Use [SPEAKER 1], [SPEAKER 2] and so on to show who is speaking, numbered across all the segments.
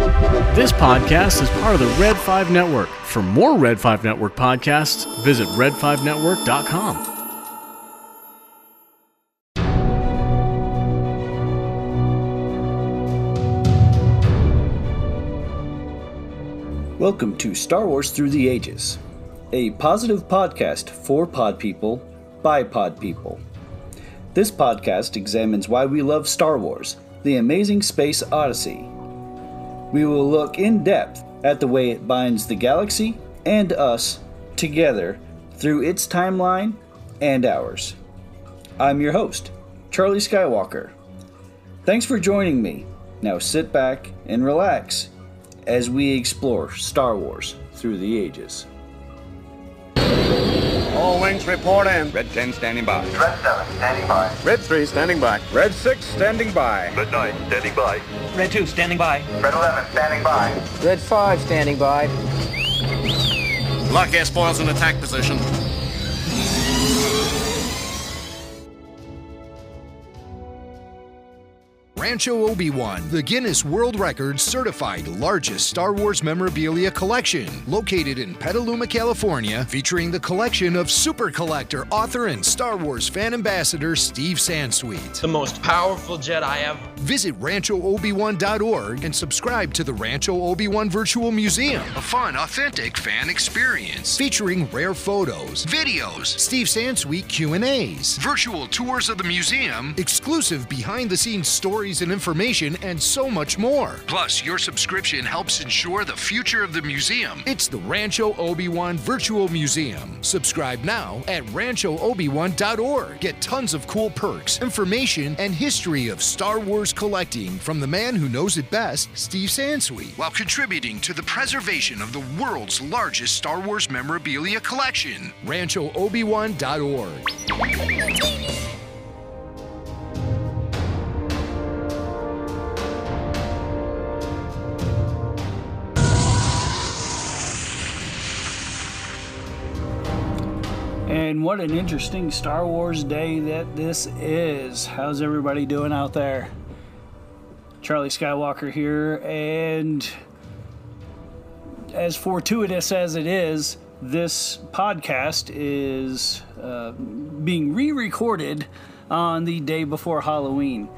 [SPEAKER 1] This podcast is part of the Red 5 Network. For more Red 5 Network podcasts, visit red5network.com.
[SPEAKER 2] Welcome to Star Wars Through the Ages, a positive podcast for pod people by pod people. This podcast examines why we love Star Wars, the amazing space odyssey. We will look in depth at the way it binds the galaxy and us together through its timeline and ours. I'm your host, Charlie Skywalker. Thanks for joining me. Now sit back and relax as we explore Star Wars through the ages.
[SPEAKER 3] All wings report in.
[SPEAKER 4] Red 10 standing by.
[SPEAKER 5] Red 7 standing by.
[SPEAKER 3] Red 3 standing by. Red 6 standing by.
[SPEAKER 5] Red 9 standing by.
[SPEAKER 6] Red 2 standing by.
[SPEAKER 5] Red 11 standing by.
[SPEAKER 7] Red 5 standing by.
[SPEAKER 8] Lock S-foils in attack position.
[SPEAKER 9] Rancho Obi-Wan, the Guinness World Records certified largest Star Wars memorabilia collection, located in Petaluma, California, featuring the collection of super collector, author, and Star Wars fan ambassador Steve Sansweet.
[SPEAKER 6] The most powerful Jedi ever.
[SPEAKER 9] Visit RanchoObi-Wan.org and subscribe to the Rancho Obi-Wan Virtual Museum, a fun, authentic fan experience featuring rare photos, videos, Steve Sansweet Q&As, virtual tours of the museum, exclusive behind-the-scenes stories and information, and so much more. Plus, your subscription helps ensure the future of the museum. It's the Rancho Obi-Wan Virtual Museum. Subscribe now at RanchoObi-Wan.org. Get tons of cool perks, information, and history of Star Wars collecting from the man who knows it best, Steve Sansweet, while contributing to the preservation of the world's largest Star Wars memorabilia collection. RanchoObi-Wan.org.
[SPEAKER 2] And what an interesting Star Wars day that this is. How's everybody doing out there? Charlie Skywalker here, and as fortuitous as it is, this podcast is uh, being re recorded on the day before Halloween.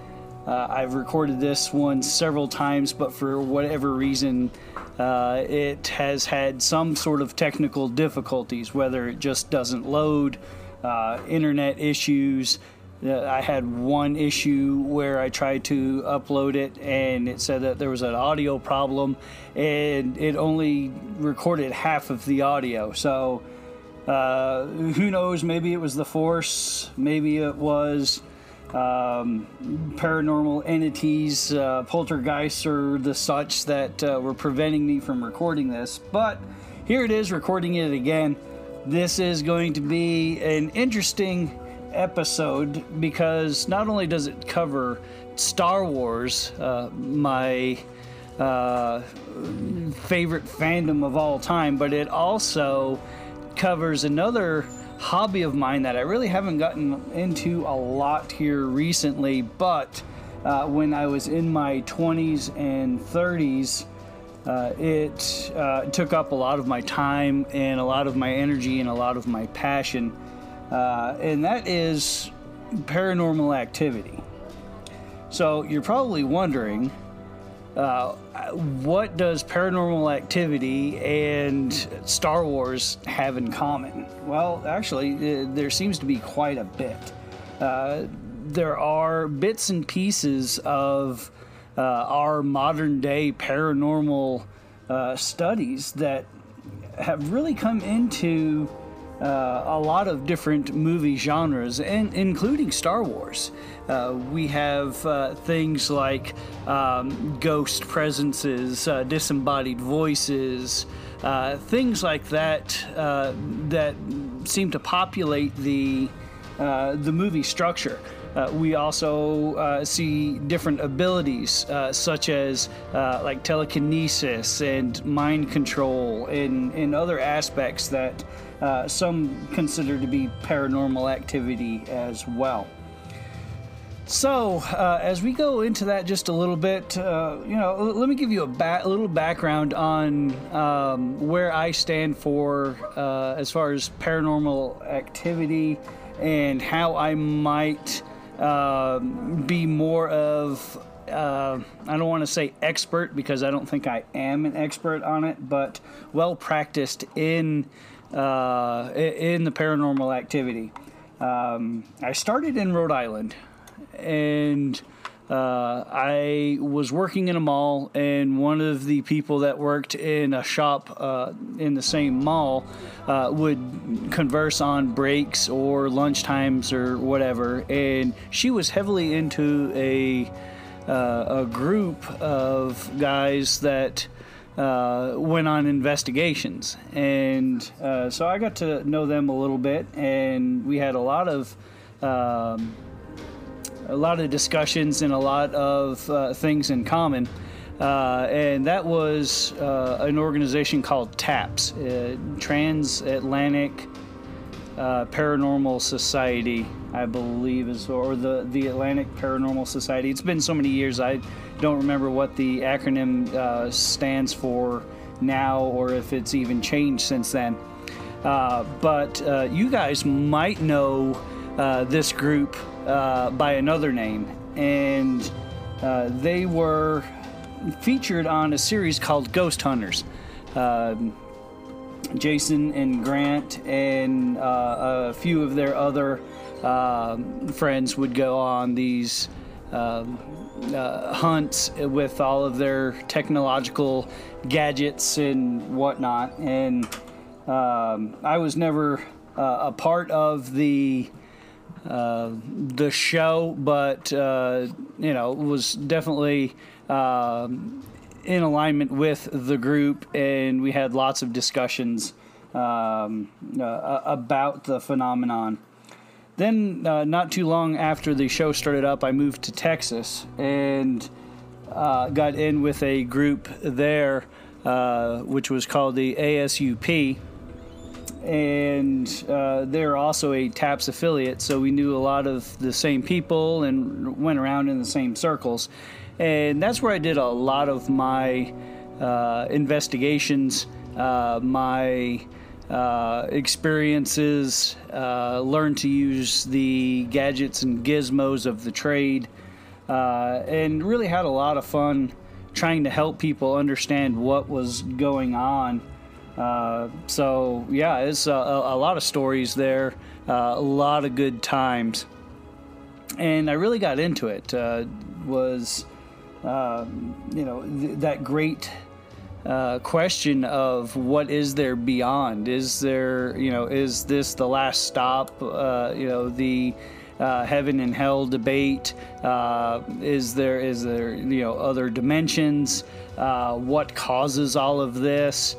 [SPEAKER 2] Uh, I've recorded this one several times, but for whatever reason, uh, it has had some sort of technical difficulties, whether it just doesn't load, uh, internet issues. Uh, I had one issue where I tried to upload it and it said that there was an audio problem and it only recorded half of the audio. So uh, who knows? Maybe it was the Force, maybe it was um, paranormal entities, uh, poltergeists, or the such that uh, were preventing me from recording this. But here it is, recording it again. This is going to be an interesting episode because not only does it cover Star Wars, uh, my uh, favorite fandom of all time, but it also covers another hobby of mine that I really haven't gotten into a lot here recently, but uh, when I was in my 20s and 30s, uh, it uh, took up a lot of my time and a lot of my energy and a lot of my passion, uh, and that is paranormal activity. So you're probably wondering, uh, what does paranormal activity and Star Wars have in common? Well, actually, uh, there seems to be quite a bit. Uh, there are bits and pieces of uh, our modern day paranormal uh, studies that have really come into a lot of different movie genres, and including Star Wars. Uh, we have uh, things like um, ghost presences, uh, disembodied voices, uh, things like that uh, that seem to populate the the movie structure. Uh, we also uh, see different abilities, uh, such as like telekinesis and mind control, and, and other aspects that some consider to be paranormal activity as well. So, uh, as we go into that just a little bit, uh, you know, l- let me give you a, ba- little background on um, where I stand for uh, as far as paranormal activity and how I might um be more of, uh, I don't want to say expert because I don't think I am an expert on it, but well practiced in, uh, in the paranormal activity. Um, I started in Rhode Island and uh, I was working in a mall, and one of the people that worked in a shop uh, in the same mall uh, would converse on breaks or lunch times or whatever. And she was heavily into a uh, a group of guys that uh, went on investigations, and uh, so I got to know them a little bit, and we had a lot of. Um, a lot of discussions and a lot of uh, things in common. Uh, and that was uh, an organization called TAPS, uh, Transatlantic uh, Paranormal Society, I believe, is or the the Atlantic Paranormal Society. It's been so many years, I don't remember what the acronym uh, stands for now, or if it's even changed since then. But you guys might know this group uh, by another name, and uh, they were featured on a series called Ghost Hunters. Um, Jason and Grant and uh, a few of their other um friends would go on these um, uh, hunts with all of their technological gadgets and whatnot. And um, I was never uh, a part of the uh, the show, but uh, you know was definitely um, in alignment with the group, and we had lots of discussions um, uh, about the phenomenon. Then, uh, not too long after the show started up, I moved to Texas and uh, got in with a group there, uh, which was called the ASUP and uh, they're also a TAPS affiliate, so we knew a lot of the same people and went around in the same circles. And that's where I did a lot of my uh, investigations, uh, my uh, experiences, uh, learned to use the gadgets and gizmos of the trade, uh, and really had a lot of fun trying to help people understand what was going on. Uh, so yeah, it's a, a, a lot of stories there, uh, a lot of good times, and I really got into it. Uh, was um, you know th- that great uh, question of what is there beyond? Is there you know is this the last stop? Uh, you know the uh, heaven and hell debate. Uh, is there is there you know other dimensions? Uh, what causes all of this?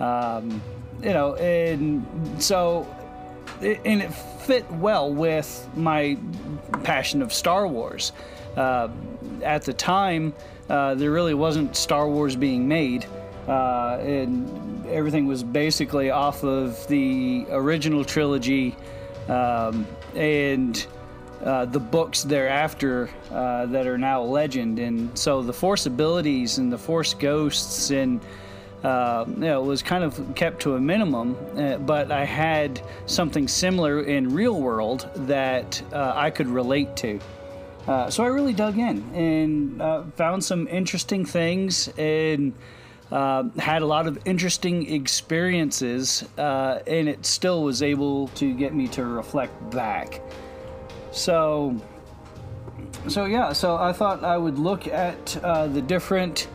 [SPEAKER 2] Um, you know, and so and it fit well with my passion of Star Wars. Uh, at the time, uh, there really wasn't Star Wars being made, uh, and everything was basically off of the original trilogy um, and uh, the books thereafter uh, that are now legend. And so the Force abilities and the Force ghosts and uh, you know, was kind of kept to a minimum, uh, but I had something similar in real world that uh, I could relate to. Uh, so I really dug in and uh, found some interesting things and uh, had a lot of interesting experiences, and it still was able to get me to reflect back. So, so yeah, so I thought I would look at the different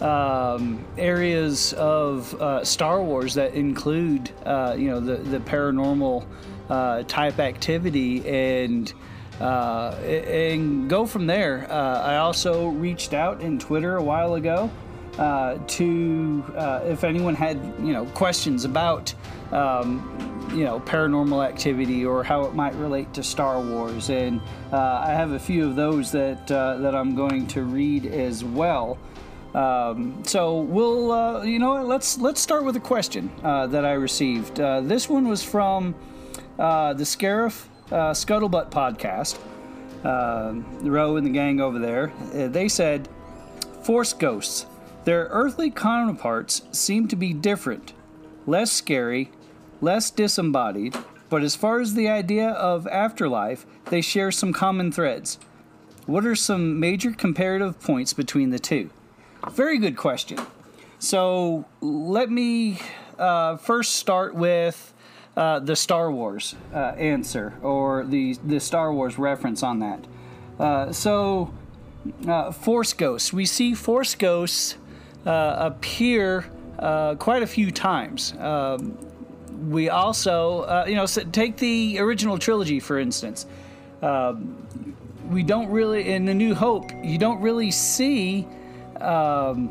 [SPEAKER 2] um, areas of uh, Star Wars that include, uh, you know, the the paranormal uh, type activity and. Uh, and go from there. Uh, I also reached out in Twitter a while ago to if anyone had you know questions about um, you know paranormal activity or how it might relate to Star Wars, and uh, I have a few of those that uh, that I'm going to read as well. Um, so we'll uh, you know what, let's let's start with a question uh, that I received. Uh, this one was from uh, the Scarif uh, Scuttlebutt podcast. uh, Ro and the gang over there, they said, Force ghosts. Their earthly counterparts seem to be different, less scary, less disembodied, but as far as the idea of afterlife, they share some common threads. What are some major comparative points between the two? Very good question. So let me uh, first start with uh, the Star Wars uh, answer or the the Star Wars reference on that. Uh, so, uh, Force ghosts. We see Force ghosts uh, appear quite a few times. Um, we also, you know, take the original trilogy for instance. Um, we don't really in the New Hope. You don't really see. Um,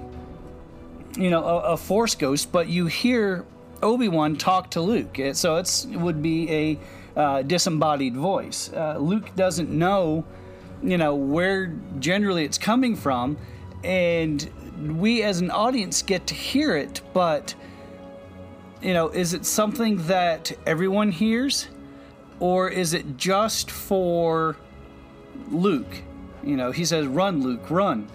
[SPEAKER 2] you know, a, a Force ghost, but you hear Obi Wan talk to Luke. So it's it would be a uh, disembodied voice. Uh, Luke doesn't know, you know, where generally it's coming from, and we as an audience get to hear it. But you know, is it something that everyone hears, or is it just for Luke? You know, he says, "Run, Luke, run,"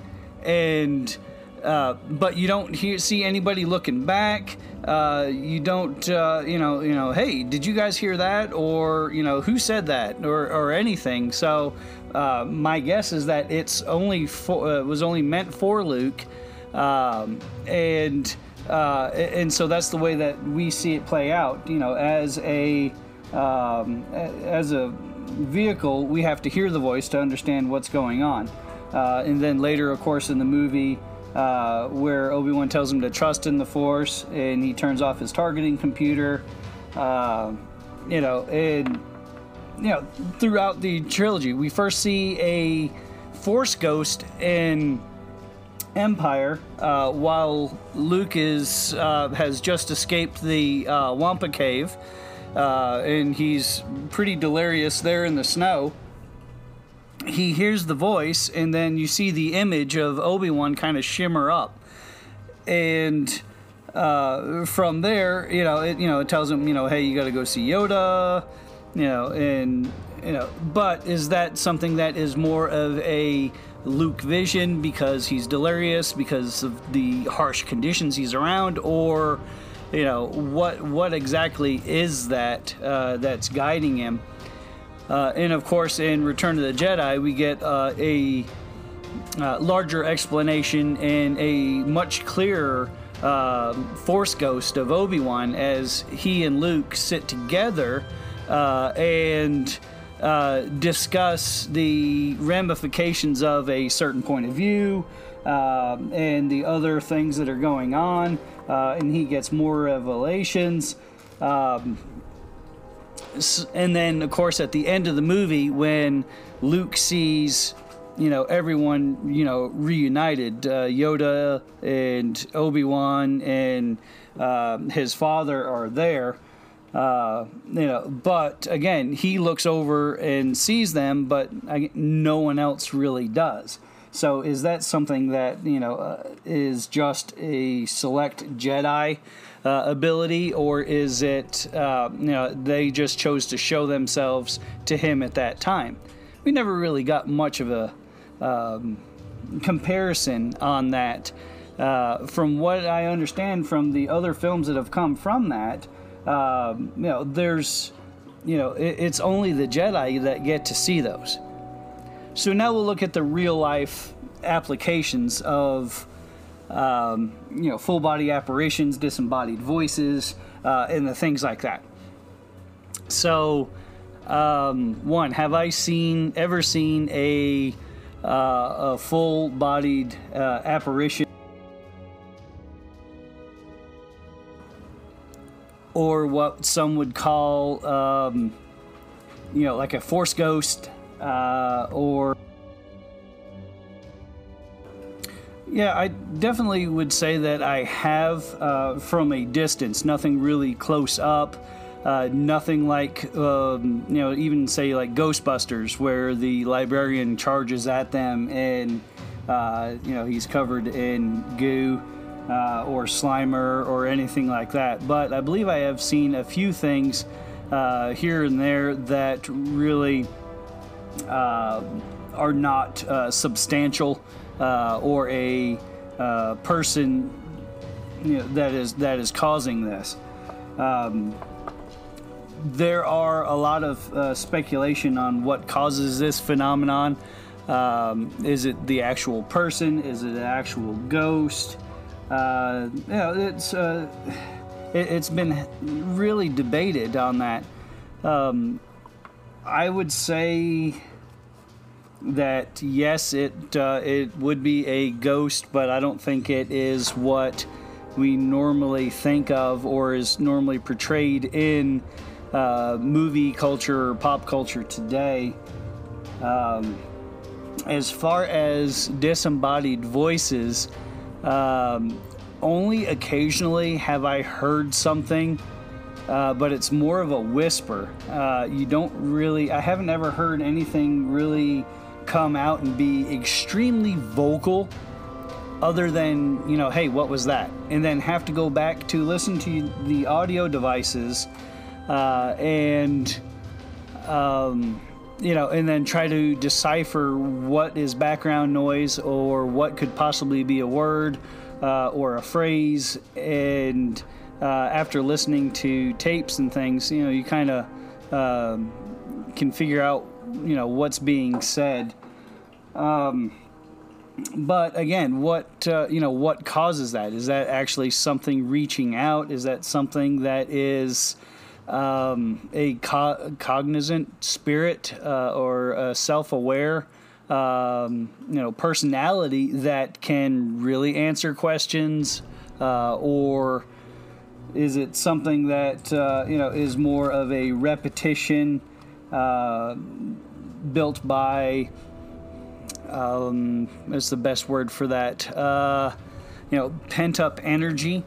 [SPEAKER 2] and uh, but you don't hear, see anybody looking back. Uh, you don't, uh, you know, you know, hey, did you guys hear that? Or you know, who said that? Or, or anything. So uh, my guess is that it's only for, uh, was only meant for Luke, um, and and so that's the way that we see it play out. You know, as a um, as a vehicle, we have to hear the voice to understand what's going on. And then later, of course, in the movie, uh, where Obi Wan tells him to trust in the Force, and he turns off his targeting computer. Uh, you know, and you know, throughout the trilogy, we first see a Force ghost in Empire, uh, while Luke is uh, has just escaped the uh, Wampa Cave, uh, and he's pretty delirious there in the snow he hears the voice, and then you see the image of Obi Wan kind of shimmer up, and uh, from there, you know, it you know it tells him, you know, hey, you got to go see Yoda, you know, and you know, but is that something that is more of a Luke vision because he's delirious because of the harsh conditions he's around, or you know, what what exactly is that uh, that's guiding him? Uh, and of course, in Return of the Jedi, we get uh, a uh, larger explanation and a much clearer uh, Force ghost of Obi Wan as he and Luke sit together uh, and uh, discuss the ramifications of a certain point of view. and the other things that are going on, and he gets more revelations. Um, and then of course at the end of the movie when Luke sees you know everyone you know reunited uh, Yoda and Obi Wan and uh, his father are there. Uh, you know, but again, he looks over and sees them, but I, no one else really does. So, is that something that you know uh, is just a select Jedi? Uh, ability, or is it uh, you know they just chose to show themselves to him at that time? We never really got much of a um, comparison on that. Uh, from what I understand from the other films that have come from that, um, you know, there's, you know, it, it's only the Jedi that get to see those. So now we'll look at the real life applications of um, you know, full body apparitions, disembodied voices, uh, and the things like that. So, um, one, have I seen ever seen a uh, a full bodied uh, apparition? Or what some would call, um, you know, like a force ghost, uh, or Yeah, I definitely would say that I have uh, from a distance, nothing really close up. Uh, nothing like, um, you know, even say like Ghostbusters, where the librarian charges at them and, uh, you know, he's covered in goo uh, or Slimer or anything like that. But I believe I have seen a few things uh, here and there that really uh, are not uh, substantial uh, or a uh, person you know, that is that is causing this. Um, there are a lot of uh, speculation on what causes this phenomenon. Um, is it the actual person? Is it an actual ghost? Uh, you know, it's uh, it, has been really debated on that. Um, I would say that yes, it uh, it would be a ghost, but I don't think it is what we normally think of or is normally portrayed in uh, movie culture or pop culture today. Um, as far as disembodied voices, um, only occasionally have I heard something, uh, but it's more of a whisper. Uh, you don't really, I haven't ever heard anything really come out and be extremely vocal other than, you know, hey, what was that? And then have to go back to listen to the audio devices uh, and, um, you know, and then try to decipher what is background noise or what could possibly be a word uh, or a phrase. And uh, after listening to tapes and things, you know, you kind of um, can figure out, you know, what's being said. Um, but again, what uh, you know, what causes that? Is that actually something reaching out? Is that something that is um, a co- cognizant spirit uh, or a self-aware, um, you know, personality that can really answer questions, uh, or is it something that uh, you know is more of a repetition uh, built by um, is the best word for that. Uh, you know, pent up energy,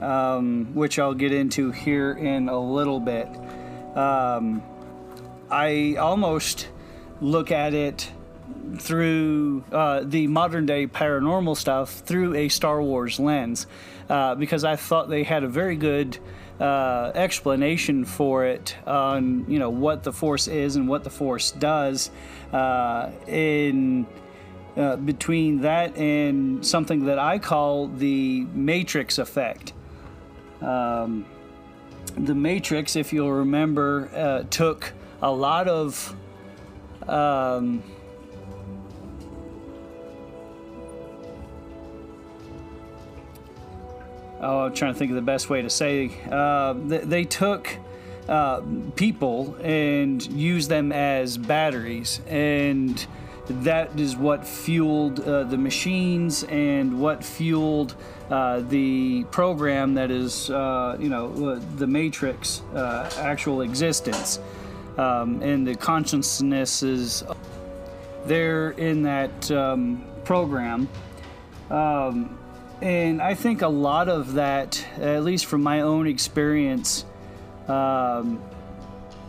[SPEAKER 2] um, which I'll get into here in a little bit. Um, I almost look at it through uh, the modern day paranormal stuff through a Star Wars lens uh, because I thought they had a very good uh, explanation for it on you know what the force is and what the force does uh, in uh, between that and something that I call the matrix effect. Um, the matrix, if you'll remember, uh, took a lot of um, oh, I'm trying to think of the best way to say. Uh, they, they, took uh, people and used them as batteries, and that is what fueled uh, the machines and what fueled uh, the program that is, uh, you know, uh, the Matrix actual existence. Um, and the consciousness is there in that um, program. Um, and I think a lot of that, at least from my own experience, um,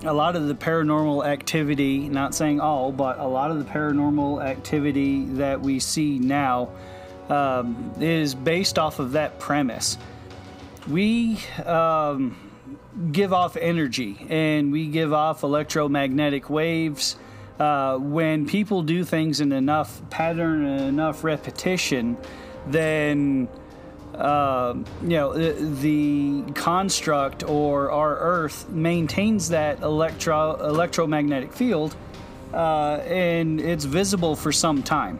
[SPEAKER 2] a lot of the paranormal activity, not saying all, but a lot of the paranormal activity that we see now um, is based off of that premise. We um, give off energy and we give off electromagnetic waves. Uh, when people do things in enough pattern and enough repetition, then uh, you know the, the, construct or our Earth maintains that electro electromagnetic field, uh, and it's visible for some time.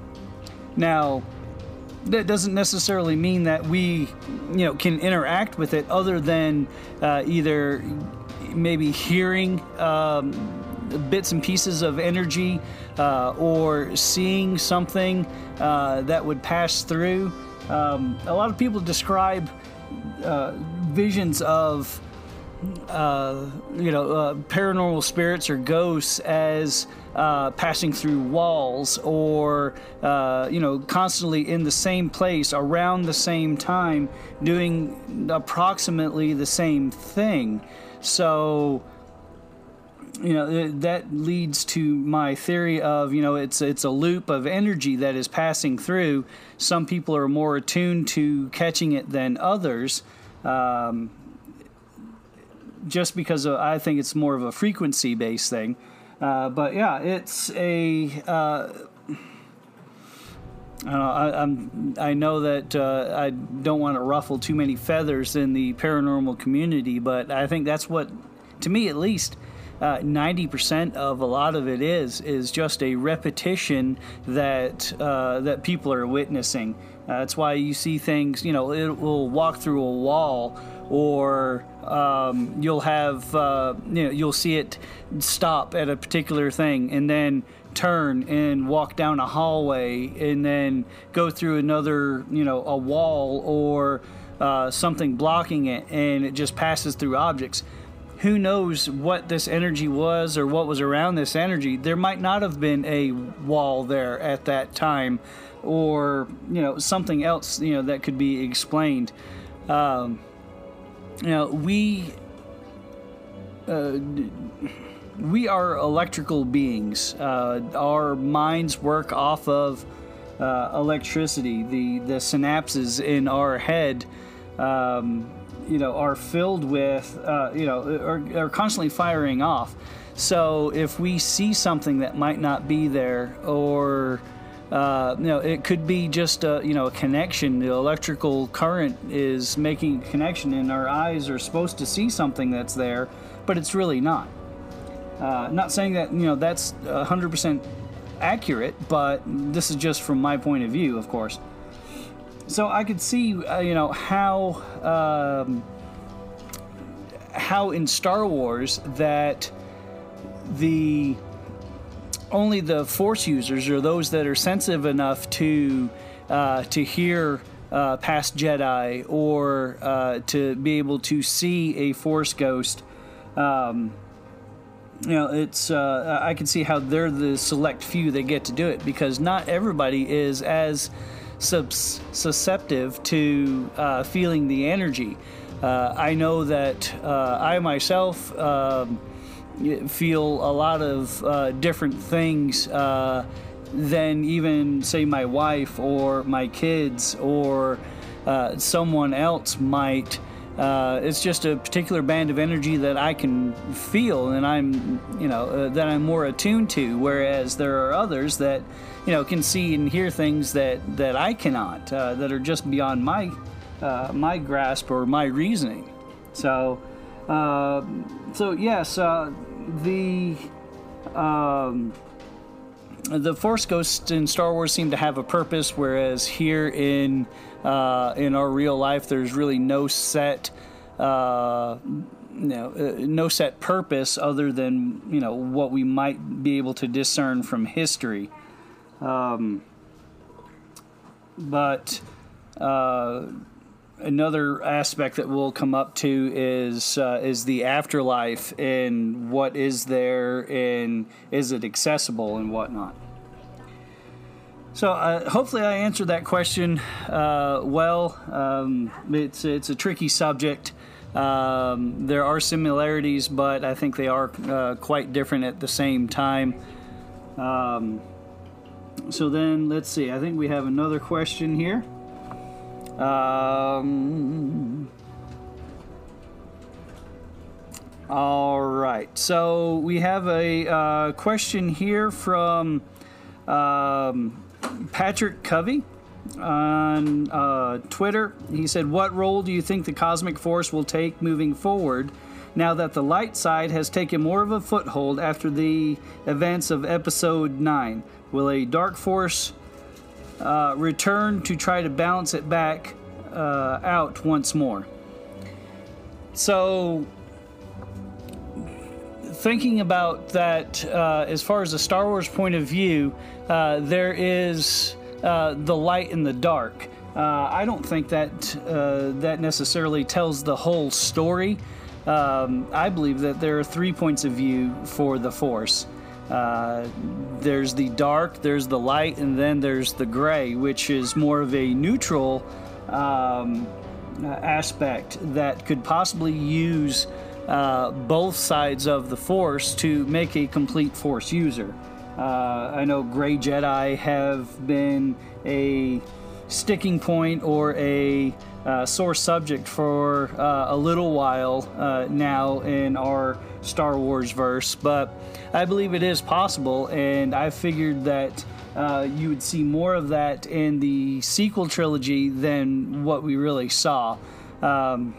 [SPEAKER 2] Now, that doesn't necessarily mean that we, you know, can interact with it other than uh, either maybe hearing um, bits and pieces of energy uh, or seeing something uh, that would pass through. Um, a lot of people describe uh, visions of uh, you know uh, paranormal spirits or ghosts as uh, passing through walls or you know constantly in the same place around the same time doing approximately the same thing so you know that leads to my theory of you know it's it's a loop of energy that is passing through some people are more attuned to catching it than others um, just because of, i think it's more of a frequency based thing Uh, but yeah, it's a. Uh, I, I'm, I know that uh, I don't want to ruffle too many feathers in the paranormal community, but I think that's what, to me at least, uh, 90% of a lot of it is is just a repetition that uh, that people are witnessing. Uh, that's why you see things. You know, it will walk through a wall, or um, you'll have uh, you know you'll see it stop at a particular thing, and then turn and walk down a hallway, and then go through another you know a wall or uh, something blocking it, and it just passes through objects who knows what this energy was or what was around this energy. There might not have been a wall there at that time, or you know something else you know that could be explained. Um, you know we. Uh, we are electrical beings. Uh, our minds work off of uh, electricity. The the synapses in our head um, you know are filled with uh, you know are, are constantly firing off. So if we see something that might not be there or uh, you know it could be just a you know a connection. The electrical current is making a connection and our eyes are supposed to see something that's there but it's really not. Uh, not saying that you know that's 100% accurate but this is just from my point of view of course so I could see, uh, you know, how um, how in Star Wars that the only the Force users or those that are sensitive enough to uh, to hear uh, past Jedi or uh, to be able to see a Force ghost. Um, you know, it's uh, I can see how they're the select few that get to do it because not everybody is as subs- susceptible to uh, feeling the energy. Uh, I know that uh, I myself um, feel a lot of uh, different things uh, than even, say, my wife or my kids or uh, someone else might. Uh, it's just a particular band of energy that I can feel and I'm, you know, uh, that I'm more attuned to. Whereas there are others that, you know, can see and hear things that that I cannot, uh, that are just beyond my uh, my grasp or my reasoning. So, uh, so yes, uh, the. Um, the Force ghosts in Star Wars seem to have a purpose, whereas here in uh, in our real life, there's really no set, uh, you know, uh, no set purpose other than you know what we might be able to discern from history. Um, but uh, another aspect that we'll come up to is uh, is the afterlife and what is there and is it accessible and whatnot. So uh, hopefully I answered that question uh, well. Um, it's it's a tricky subject. Um, there are similarities, but I think they are uh, quite different at the same time. Um, so then let's see. I think we have another question here. Um, all right. So we have a uh, question here from um, Patrick Covey on uh, Twitter. He said, What role do you think the cosmic force will take moving forward now that the light side has taken more of a foothold after the events of episode 9? Will a dark force uh, return to try to balance it back uh, out once more. So, thinking about that uh, as far as a Star Wars point of view, uh, there is uh, the light and the dark. Uh, I don't think that uh, that necessarily tells the whole story. Um, I believe that there are three points of view for the Force. Uh, there's the dark, there's the light, and then there's the gray, which is more of a neutral um, aspect that could possibly use both sides of the Force to make a complete Force user. Uh, I know Gray Jedi have been a sticking point or a uh, sore subject for uh, a little while uh, now in our Star Wars verse, but I believe it is possible, and I figured that uh, you would see more of that in the sequel trilogy than what we really saw. Um,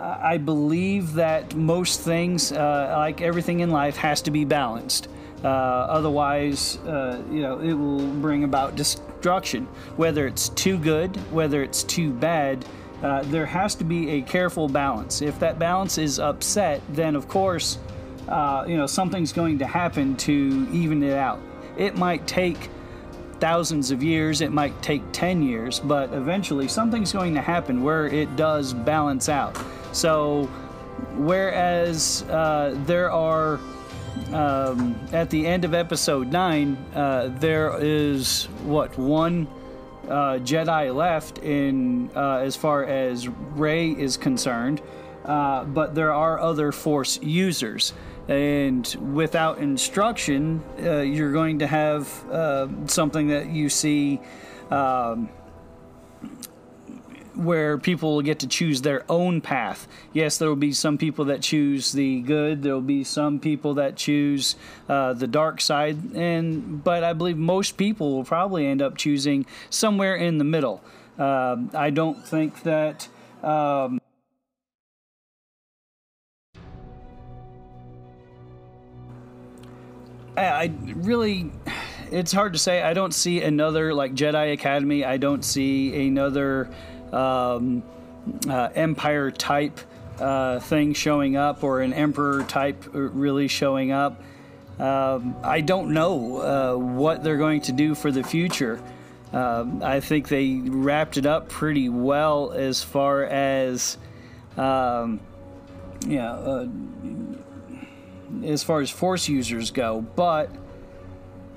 [SPEAKER 2] I believe that most things, uh, like everything in life, has to be balanced. Uh, otherwise, uh, you know, it will bring about destruction. Whether it's too good, whether it's too bad, uh, there has to be a careful balance. If that balance is upset, then of course, uh, you know, something's going to happen to even it out. It might take thousands of years, it might take 10 years, but eventually something's going to happen where it does balance out. So, whereas uh, there are um, at the end of episode 9, uh, there is what one uh, Jedi left in uh, as far as Rey is concerned, uh, but there are other Force users. And without instruction, uh, you're going to have uh, something that you see um, where people will get to choose their own path. Yes, there will be some people that choose the good. There will be some people that choose uh, the dark side, and but I believe most people will probably end up choosing somewhere in the middle. Uh, I don't think that. Um, I, I really it's hard to say. I don't see another like Jedi Academy. I don't see another um, uh, Empire type uh, thing showing up or an Emperor type really showing up. Um, I don't know uh, what they're going to do for the future. Um, I think they wrapped it up pretty well as far as, um, yeah, uh, as far as Force users go. But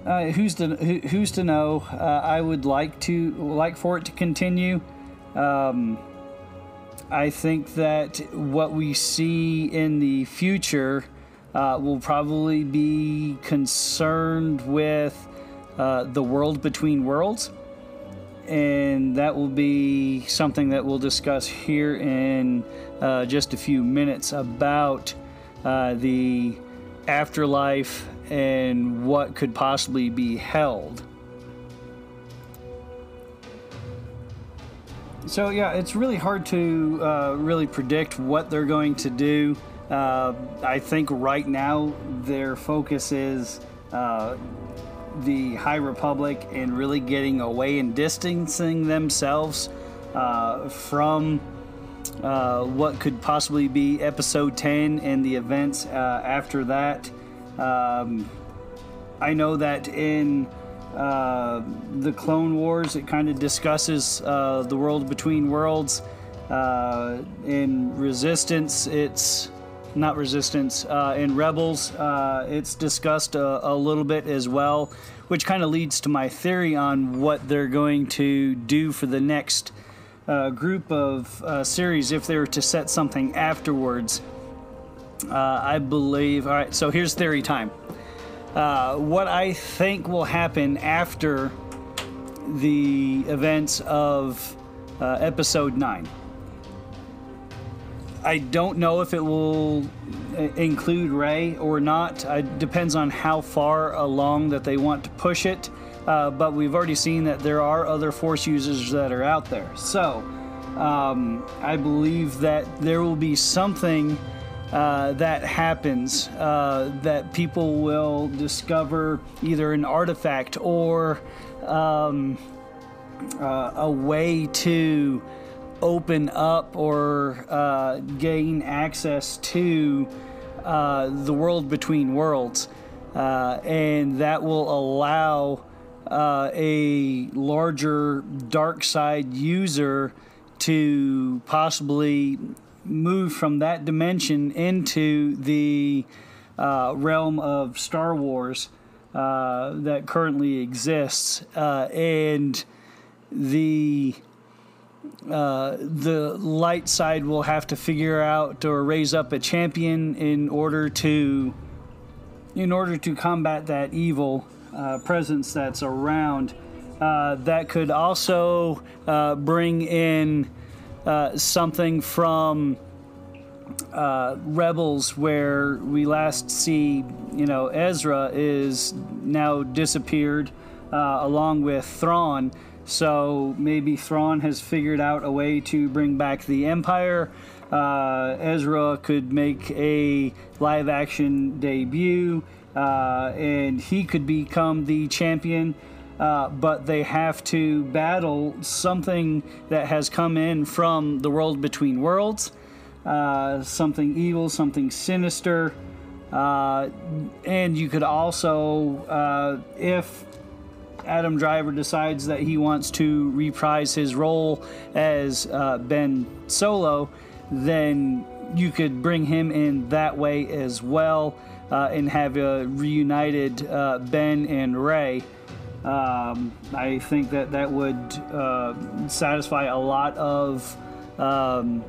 [SPEAKER 2] uh, who's to who, who's to know? Uh, I would like to like for it to continue. Um, I think that what we see in the future uh, will probably be concerned with uh, the world between worlds. And that will be something that we'll discuss here in uh, just a few minutes about uh, the afterlife and what could possibly be held. So yeah, it's really hard to uh, really predict what they're going to do. Uh, I think right now their focus is uh, the High Republic and really getting away and distancing themselves uh, from uh, what could possibly be Episode 10 and the events uh, after that. Um, I know that in uh, the Clone Wars. It kind of discusses uh, the world between worlds. Uh, in Resistance, it's not Resistance. In Rebels, it's discussed a, a, little bit as well, which kind of leads to my theory on what they're going to do for the next group of series if they were to set something afterwards. I believe. All right, so here's theory time. Uh, what I think will happen after the events of uh, episode 9. I don't know if it will uh, include Rey or not. It depends on how far along that they want to push it. Uh, but we've already seen that there are other Force users that are out there. So um, I believe that there will be something uh, that happens, uh, that people will discover either an artifact or um, uh, a way to open up or uh, gain access to uh, the world between worlds. and that will allow a larger dark side user to possibly move from that dimension into the uh, realm of Star Wars uh, that currently exists, uh, and the uh, the light side will have to figure out or raise up a champion in order to in order to combat that evil uh, presence that's around. Uh, that could also uh, bring in uh, something from uh, Rebels, where we last see, you know, Ezra is now disappeared along with Thrawn. So maybe Thrawn has figured out a way to bring back the Empire. Ezra could make a live action debut, uh, and he could become the champion. Uh, but they have to battle something that has come in from the world between worlds, uh, something evil, something sinister. Uh, and you could also, uh, if Adam Driver decides that he wants to reprise his role as uh, Ben Solo, then you could bring him in that way as well and have a reunited uh, Ben and Rey. Um, I think that that would uh, satisfy a lot of um,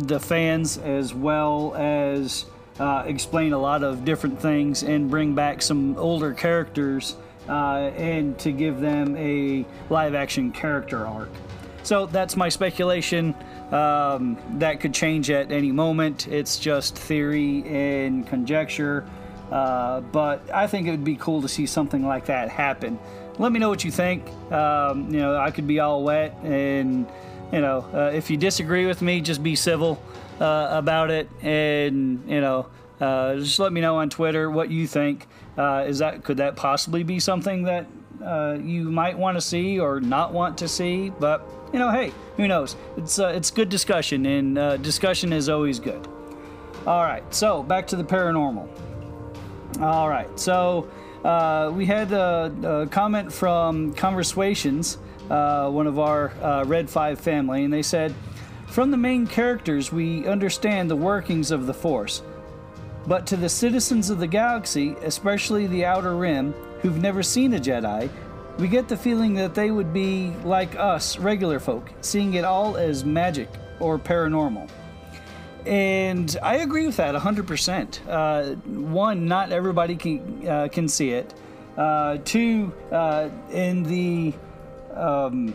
[SPEAKER 2] the fans as well as uh, explain a lot of different things and bring back some older characters uh, and to give them a live action character arc. So that's my speculation. Um, that could change at any moment. It's just theory and conjecture. Uh, but I think it would be cool to see something like that happen. Let me know what you think. Um, you know, I could be all wet, and you know, uh, if you disagree with me, just be civil uh, about it, and you know, uh, just let me know on Twitter what you think. Uh, is that could that possibly be something that uh, you might want to see or not want to see? But you know, hey, who knows? It's it's good discussion, and discussion is always good. All right, so back to the paranormal. All right, so uh, we had a, a, comment from Conversations, uh, one of our uh, Red 5 family, and they said, From the main characters, we understand the workings of the Force. But to the citizens of the galaxy, especially the Outer Rim, who've never seen a Jedi, we get the feeling that they would be like us, regular folk, seeing it all as magic or paranormal. And I agree with that 100%. Uh, one, not everybody can, uh, can see it. Uh, two, uh, in the, um,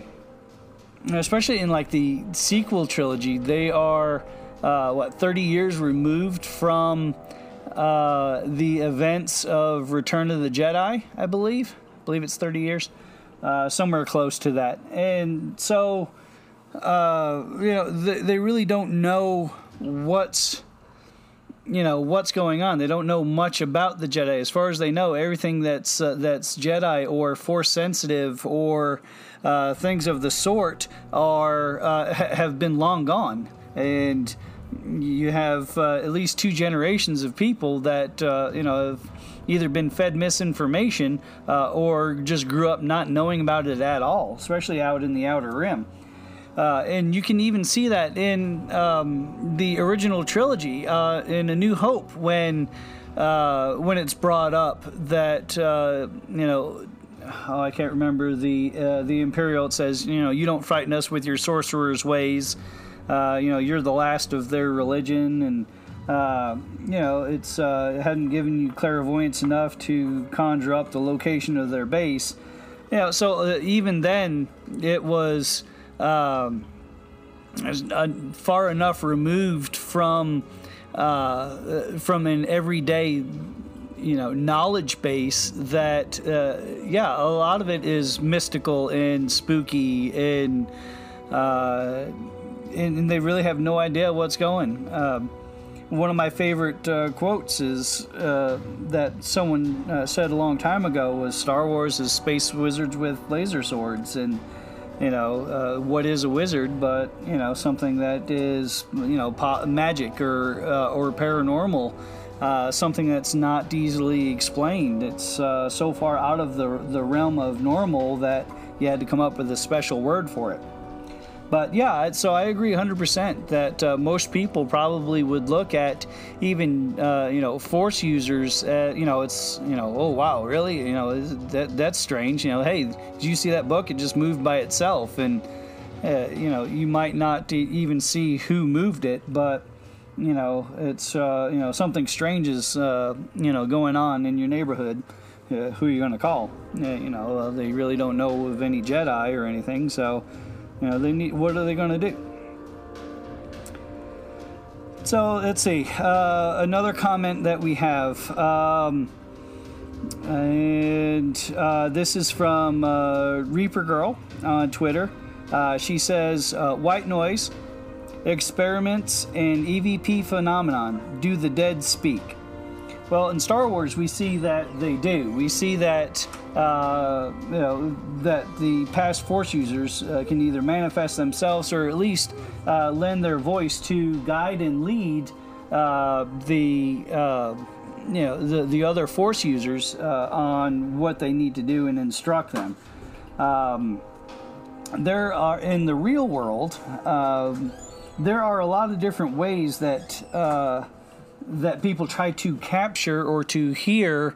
[SPEAKER 2] especially in like the sequel trilogy, they are, uh, what, 30 years removed from uh, the events of Return of the Jedi, I believe. Believe it's 30 years. somewhere close to that. And so, you know, they, they really don't know what's you know what's going on. They don't know much about the Jedi. As far as they know, everything that's uh, that's Jedi or Force sensitive or uh, things of the sort are uh, have been long gone, and you have uh, at least two generations of people that uh, you know have either been fed misinformation uh, or just grew up not knowing about it at all, especially out in the outer rim. Uh, and you can even see that in um, the original trilogy, uh, in A New Hope, when uh, when it's brought up that uh, you know, oh, I can't remember the uh, the Imperial. It says, you know, you don't frighten us with your sorcerer's ways. Uh, you know, you're the last of their religion, and you know, it's it hadn't given you clairvoyance enough to conjure up the location of their base. You know, so even then, it was um, uh, far enough removed from uh, from an everyday you know knowledge base that uh, yeah a lot of it is mystical and spooky and uh, and, and, they really have no idea what's going um, one of my favorite uh, quotes is uh, that someone uh, said a long time ago was Star Wars is space wizards with laser swords. And you know uh, what is a wizard but you know something that is you know po- magic or uh, or paranormal uh, something that's not easily explained. It's so far out of the the realm of normal that you had to come up with a special word for it but yeah, so I agree 100% that uh, most people probably would look at even uh, you know force users. Uh, you know, it's you know, oh wow, really? You know, that that's strange. You know, hey, did you see that book? It just moved by itself, and uh, you know, you might not even see who moved it, but you know, it's uh, you know something strange is uh, you know going on in your neighborhood. who are you going to call? You know, they really don't know of any Jedi or anything, so you know, they need. What are they going to do? So let's see. Uh, another comment that we have, um, and uh, this is from uh, Reaper Girl on Twitter. Uh, she says, uh, "White noise, experiments, and EVP phenomenon. Do the dead speak?" Well, in Star Wars, we see that they do. We see that uh, you know that the past Force users uh, can either manifest themselves or at least uh, lend their voice to guide and lead uh, the uh, you know the the other Force users uh, on what they need to do and instruct them. Um, there are in the real world. Um, there are a lot of different ways that that people try to capture or to hear,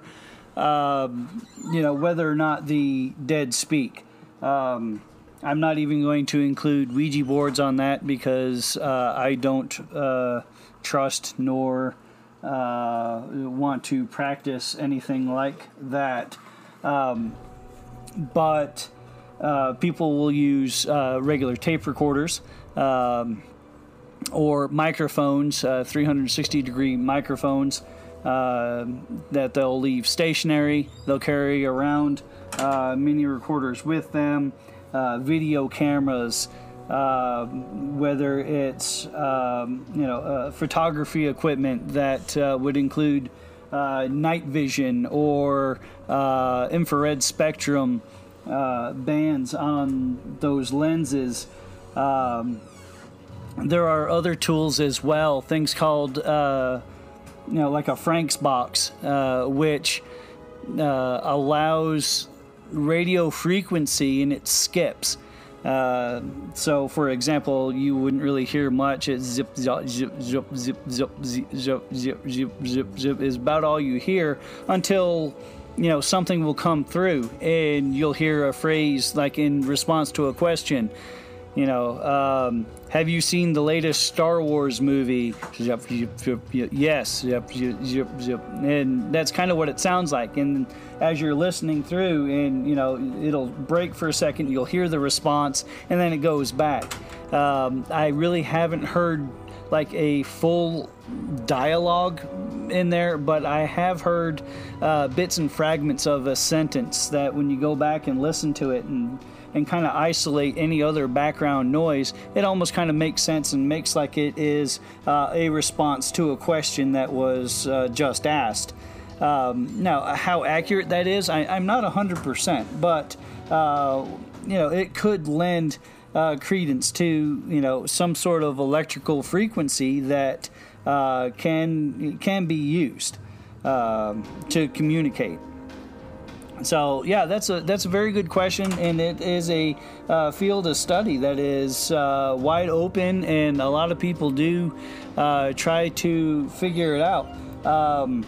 [SPEAKER 2] um, you know, whether or not the dead speak. Um, I'm not even going to include Ouija boards on that because uh, I don't uh, trust nor uh, want to practice anything like that. Um, but uh, people will use uh, regular tape recorders. Um, or microphones, uh, 360 degree microphones uh, that they'll leave stationary. They'll carry around uh, mini recorders with them, uh, video cameras. Uh, whether it's um, you know uh, photography equipment that would include night vision or infrared spectrum bands on those lenses, um, there are other tools as well, things called, uh, you know, like a Frank's box, uh, which uh, allows radio frequency and it skips. Uh, so, for example, you wouldn't really hear much. It's zip, zip, zip, zip, zip, zip, zip, zip, zip, zip, zip, zip is about all you hear until you know something will come through and you'll hear a phrase like in response to a question you know, um, have you seen the latest Star Wars movie? Yes, yep, yep, yep. and that's kind of what it sounds like. And as you're listening through, and you know, it'll break for a second, you'll hear the response, and then it goes back. Um, I really haven't heard like a full dialogue in there, but I have heard uh, bits and fragments of a sentence that when you go back and listen to it and and kind of isolate any other background noise, it almost kind of makes sense and makes like it is uh, a response to a question that was uh, just asked. Um, now, how accurate that is, I, am not 100%, but uh, you know, it could lend uh, credence to you know some sort of electrical frequency that uh, can can be used um, to communicate. So yeah, that's a that's a very good question, and it is a uh, field of study that is uh, wide open, and a lot of people do uh, try to figure it out. Um,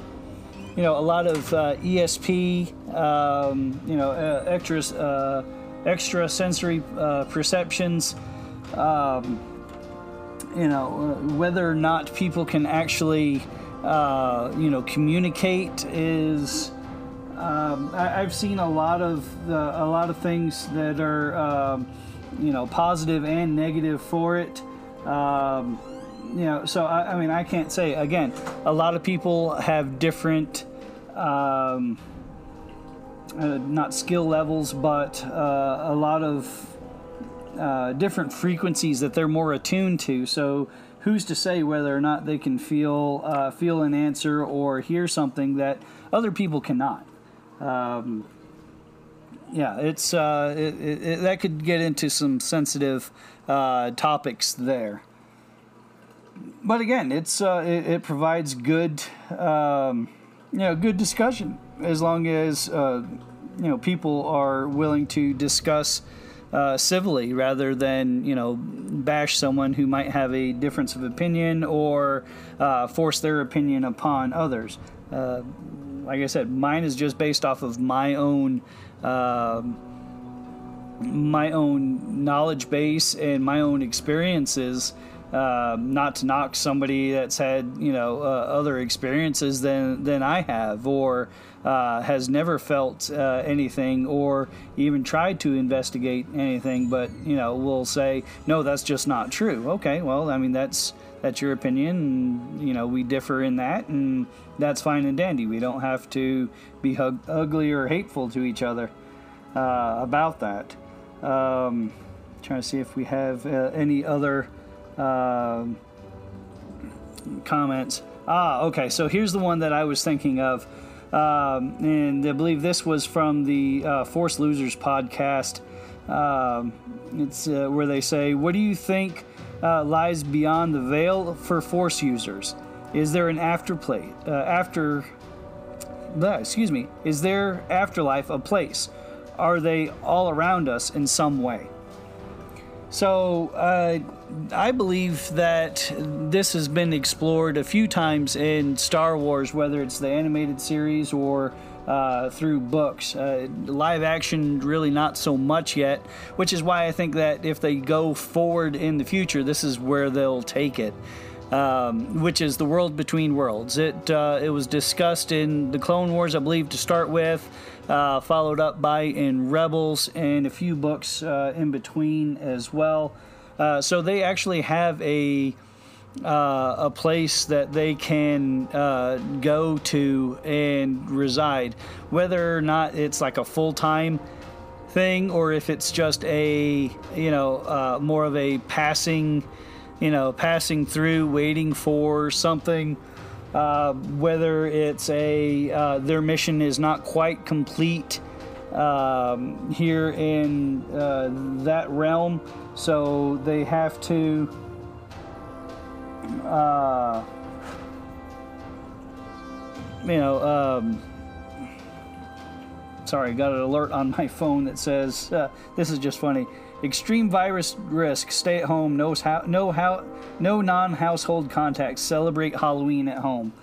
[SPEAKER 2] you know, a lot of uh, ESP, um, you know, uh, extra uh, extra sensory perceptions. Um, you know, whether or not people can actually, you know, communicate is um, I, have seen a lot of the, a lot of things that are um, you know positive and negative for it. Um, you know, so I, I, mean, I can't say again. A lot of people have different, um, uh, not skill levels, but uh, a lot of uh, different frequencies that they're more attuned to. So who's to say whether or not they can feel uh, feel an answer or hear something that other people cannot? Um, yeah, it's uh, it, it, that could get into some sensitive uh, topics there. But again, it's uh, it, it, provides good, um, you know, good discussion as long as uh, you know people are willing to discuss uh, civilly rather than you know bash someone who might have a difference of opinion or uh, force their opinion upon others. Like I said, mine is just based off of my own. Uh, my own knowledge base and my own experiences uh, not to knock somebody that's had you know uh, other experiences than than I have, or uh, has never felt uh, anything, or even tried to investigate anything, but you know will say no, that's just not true. Okay, well, I mean that's that's your opinion, and you know we differ in that, and that's fine and dandy. We don't have to be hug- ugly or hateful to each other uh, about that. Um, trying to see if we have uh, any other um comments. Ah, okay. So here's the one that I was thinking of, um, and I believe this was from the uh, Force Losers podcast. Um, it's uh, where they say, "What do you think uh, lies beyond the veil for Force users? Is there an afterplay? Uh, after, uh, excuse me, is there afterlife a place? Are they all around us in some way?" So, uh, I believe that this has been explored a few times in Star Wars, whether it's the animated series or uh, through books. Uh, live action, really not so much yet, which is why I think that if they go forward in the future, this is where they'll take it. Um, which is the world between worlds. It uh, it was discussed in the Clone Wars, I believe, to start with, uh, followed up by in Rebels and a few books uh, in between as well. Uh, so they actually have a uh, a place that they can uh, go to and reside, whether or not it's like a full time thing or if it's just a you know uh, more of a passing you know passing through waiting for something uh, whether it's a uh, their mission is not quite complete um, here in uh, that realm. So they have to uh, you know um, sorry got an alert on my phone that says uh, this is just funny. Extreme virus risk stay at home no how no how no non-household contacts celebrate halloween at home.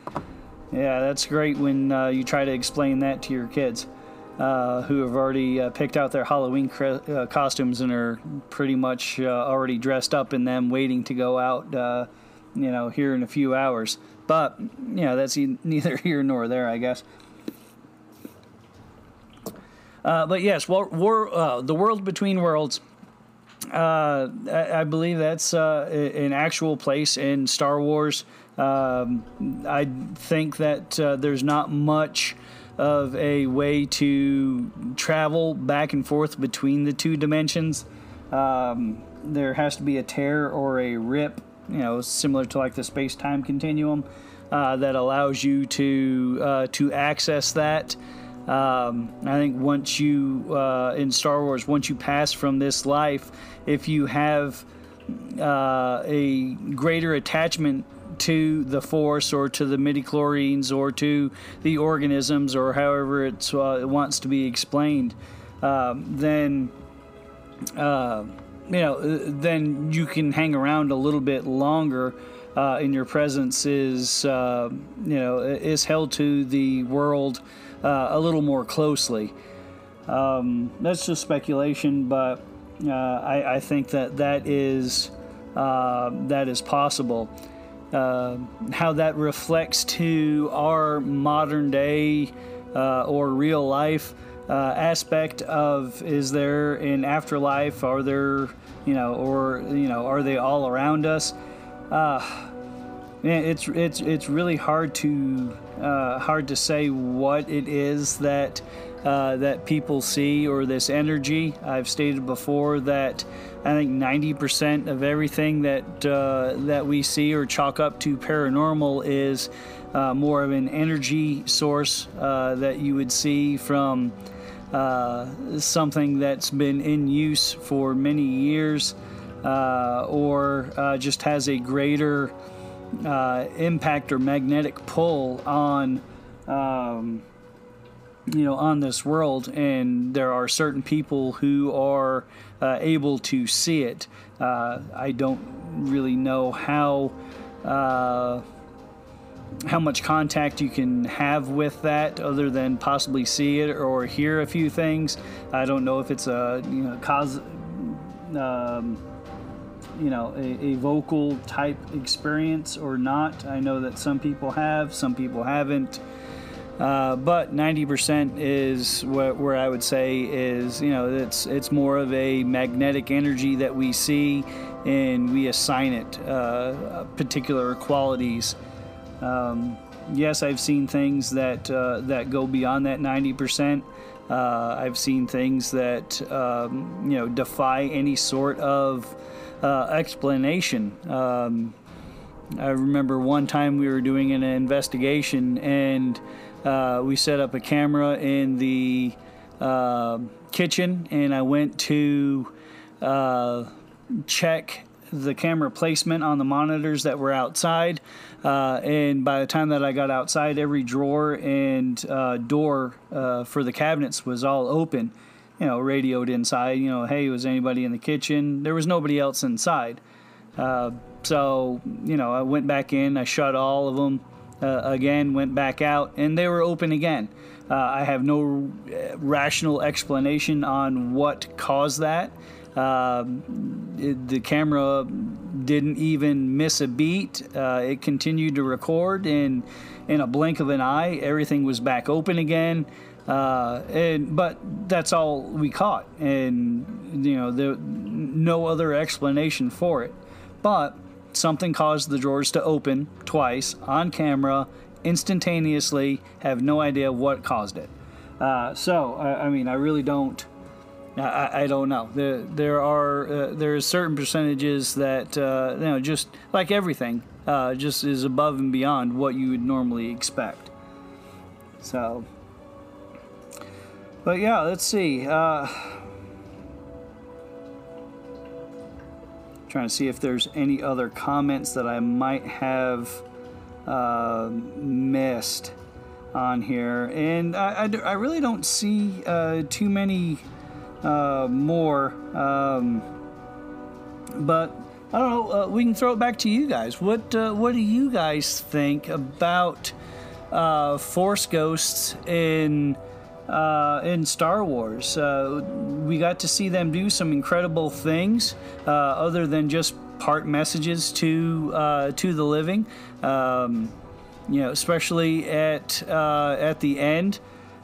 [SPEAKER 2] Yeah that's great when uh, you try to explain that to your kids uh, who have already uh, picked out their Halloween cre- uh, costumes and are pretty much uh, already dressed up in them, waiting to go out, uh, you know, here in a few hours. But, you know, that's neither here nor there, I guess. Uh, but yes, war, war, uh, the world between worlds. Uh, I, I believe that's uh, an actual place in Star Wars. Um, I think that uh, there's not much of a way to travel back and forth between the two dimensions. Um, there has to be a tear or a rip, you know, similar to like the space time continuum, uh, that allows you to uh, to access that. Um, I think once you uh, in Star Wars, once you pass from this life, if you have uh, a greater attachment to the Force or to the midichlorians or to the organisms or however uh, it wants to be explained, um, then uh, you know uh, then you can hang around a little bit longer. Uh, and your presence is uh, you know is held to the world uh, a little more closely. Um, that's just speculation, but uh, I, I think that that is uh, that is possible. How that reflects to our modern day or real life uh, aspect of is there an afterlife? Are there you know or you know are they all around us? Uh, it's it's it's really hard to uh, hard to say what it is that uh, that people see or this energy. I've stated before that I think 90% of everything that uh, that we see or chalk up to paranormal is uh, more of an energy source uh, that you would see from uh, something that's been in use for many years uh, or uh, just has a greater impact or magnetic pull on. Um, you know on this world and there are certain people who are uh, able to see it uh, i don't really know how uh, how much contact you can have with that other than possibly see it or hear a few things i don't know if it's a you know cause um, you know a, a vocal type experience or not. I know that some people have, some people haven't. Uh, but 90% is what, where I would say is, you know, it's it's more of a magnetic energy that we see, and we assign it uh, particular qualities. Um, yes, I've seen things that uh, that go beyond that 90%. Uh, I've seen things that um, you know defy any sort of uh, explanation. Um, I remember one time we were doing an investigation and uh, we set up a camera in the uh, kitchen, and I went to uh, check the camera placement on the monitors that were outside. Uh, and by the time that I got outside, every drawer and uh, door uh, for the cabinets was all open. You know, radioed inside. You know, hey, was anybody in the kitchen? There was nobody else inside. so, you know, I went back in. I shut all of them uh, again, went back out, and they were open again. Uh, I have no rational explanation on what caused that. Uh, it, the camera didn't even miss a beat. Uh, it continued to record, and in a blink of an eye, everything was back open again. Uh, and but that's all we caught, and you know, there no other explanation for it. But something caused the drawers to open twice on camera instantaneously have no idea what caused it uh, so I, I, mean i really don't I, I don't know there, there are uh, there's certain percentages that uh, you know just like everything uh, just is above and beyond what you would normally expect so but yeah let's see uh, trying to see if there's any other comments that I might have uh, missed on here. And I, I, I really don't see uh, too many uh, more. Um, but I don't know. Uh, we can throw it back to you guys. What uh, What do you guys think about uh, Force Ghosts in? uh, in Star Wars. Uh, we got to see them do some incredible things, uh, other than just part messages to uh, to the living. Um, you know, especially at uh, at the end,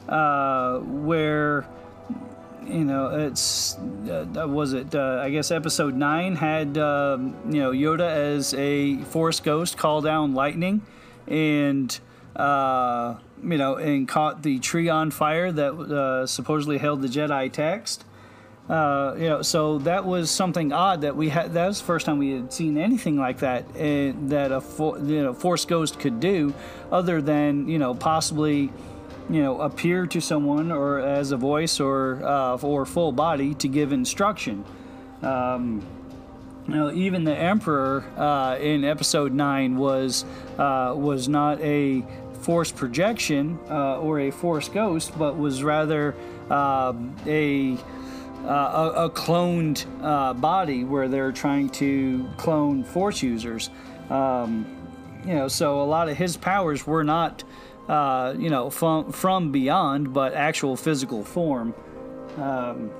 [SPEAKER 2] uh, where you know it's was it I guess episode nine had um, you know Yoda as a Force ghost call down lightning, and you know, and caught the tree on fire that uh, supposedly held the Jedi text. Uh, you know, so that was something odd that we had. That was the first time we had seen anything like that uh, that a you know Force Ghost could do, other than you know possibly you know appear to someone or as a voice or uh, or full body to give instruction. Um, you know, even the Emperor uh, in Episode Nine was uh, was not a force projection uh, or a force ghost, but was rather um, a, uh, a, a cloned uh, body where they're trying to clone force users. Um, you know, so a lot of his powers were not, uh, you know, from from beyond, but actual physical form. Um,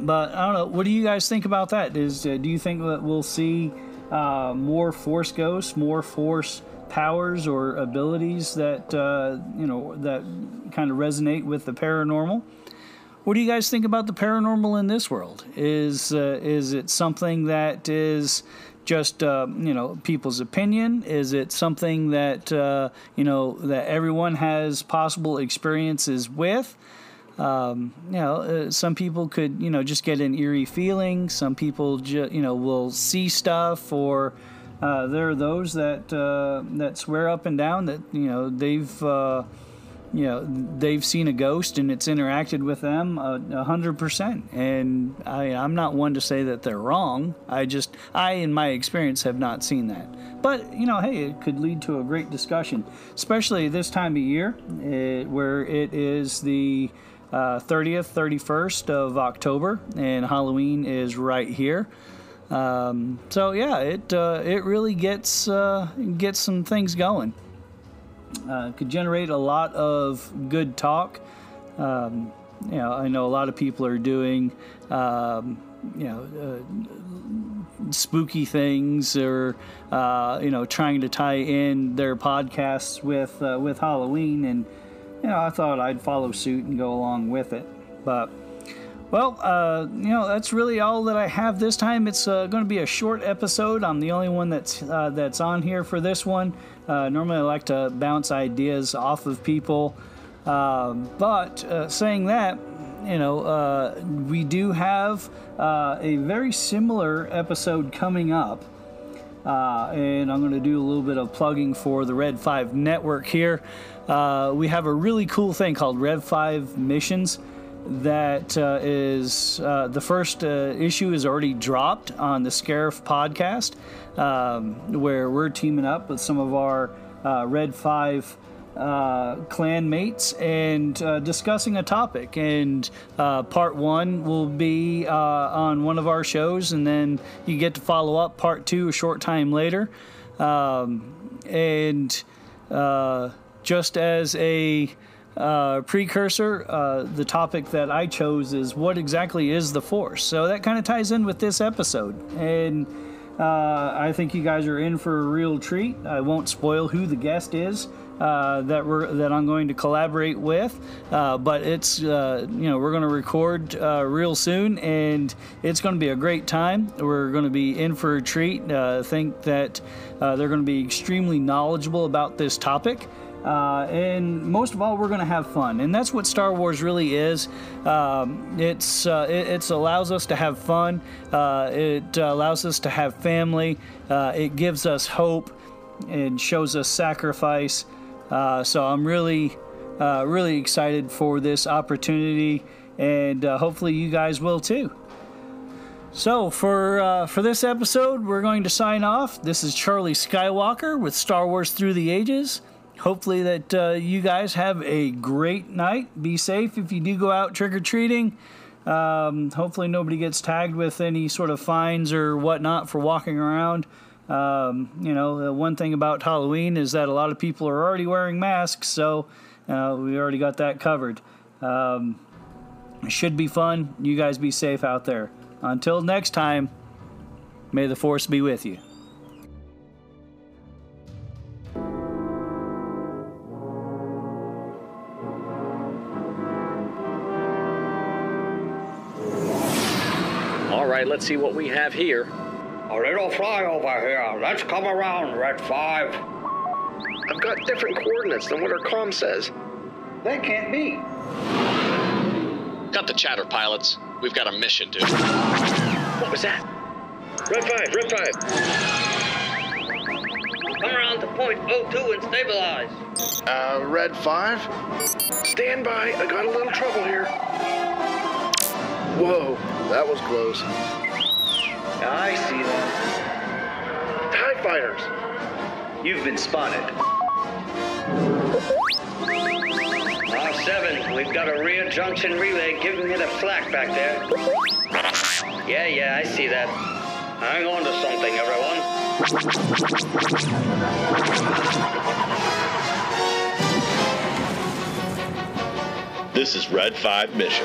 [SPEAKER 2] but I don't know. What do you guys think about that? Is uh, do you think that we'll see uh, more force ghosts, more force powers or abilities that uh, you know that kind of resonate with the paranormal. What do you guys think about the paranormal in this world? Is uh, is it something that is just uh, you know people's opinion? Is it something that uh, you know that everyone has possible experiences with? Um, you know, uh, some people could you know just get an eerie feeling. Some people ju- you know will see stuff or uh, there are those that uh, that swear up and down that you know they've uh, you know they've seen a ghost and it's interacted with them a hundred percent. And I, I'm not one to say that they're wrong. I just I, in my experience, have not seen that. But you know, hey, it could lead to a great discussion, especially this time of year, it, where it is the uh, 30th, 31st of October, and Halloween is right here. Um, so yeah, it uh, it really gets uh, gets some things going. Uh, could generate a lot of good talk. Um, you know, I know a lot of people are doing um, you know uh, spooky things or uh, you know trying to tie in their podcasts with uh, with Halloween, and you know I thought I'd follow suit and go along with it. But well, uh, you know that's really all that I have this time. It's uh, going to be a short episode. I'm the only one that's uh, that's on here for this one. Uh, normally, I like to bounce ideas off of people, Um but uh, saying that, you know, uh, we do have a very similar episode coming up. Uh, and I'm going to do a little bit of plugging for the Red 5 network here. Uh, we have a really cool thing called Red 5 Missions that uh, is uh, the first uh, issue is already dropped on the Scarif podcast, um, where we're teaming up with some of our uh, Red 5 uh, clan mates and uh, discussing a topic. And part one will be on one of our shows, and then you get to follow up part two a short time later. Um, and just as a uh, precursor, uh, the topic that I chose is what exactly is the Force. So that kind of ties in with this episode. And uh, I think you guys are in for a real treat. I won't spoil who the guest is uh, that we're that I'm going to collaborate with, uh, but it's uh, you know we're going to record uh, real soon, and it's going to be a great time. We're going to be in for a treat. Uh, think that uh, they're going to be extremely knowledgeable about this topic. Uh, and most of all, we're going to have fun, and that's what Star Wars really is. Um, it's uh, it it's allows us to have fun. Uh, it allows us to have family. Uh, it gives us hope, and shows us sacrifice. Uh, so I'm really, uh, really excited for this opportunity, and hopefully you guys will too. So for uh, for this episode, we're going to sign off. This is Charlie Skywalker with Star Wars Through the Ages. Hopefully that uh, you guys have a great night. Be safe if you do go out trick or treating. Um, hopefully nobody gets tagged with any sort of fines or whatnot for walking around. Um, you know, the one thing about Halloween is that a lot of people are already wearing masks, so uh, we already got that covered. Um, it should be fun. You guys be safe out there. Until next time, may the force be with you.
[SPEAKER 4] Right, let's see what we have here.
[SPEAKER 5] A little flyover here. Let's come around, Red 5.
[SPEAKER 4] I've got different coordinates than what our comm says.
[SPEAKER 2] That can't be.
[SPEAKER 8] Got the chatter pilots. We've got a mission, dude.
[SPEAKER 4] What was that? Red 5, Red 5.
[SPEAKER 6] Come around to point 02 and stabilize.
[SPEAKER 4] Uh, Red 5? Stand by. I got a little trouble here. Whoa, that was close.
[SPEAKER 10] I see them.
[SPEAKER 4] TIE fighters.
[SPEAKER 10] You've been spotted.
[SPEAKER 6] Ah, R7, we've got a rear junction relay giving me the flak back there. Yeah, yeah, I see that. Hang on to something, everyone.
[SPEAKER 8] This is Red 5 Mission.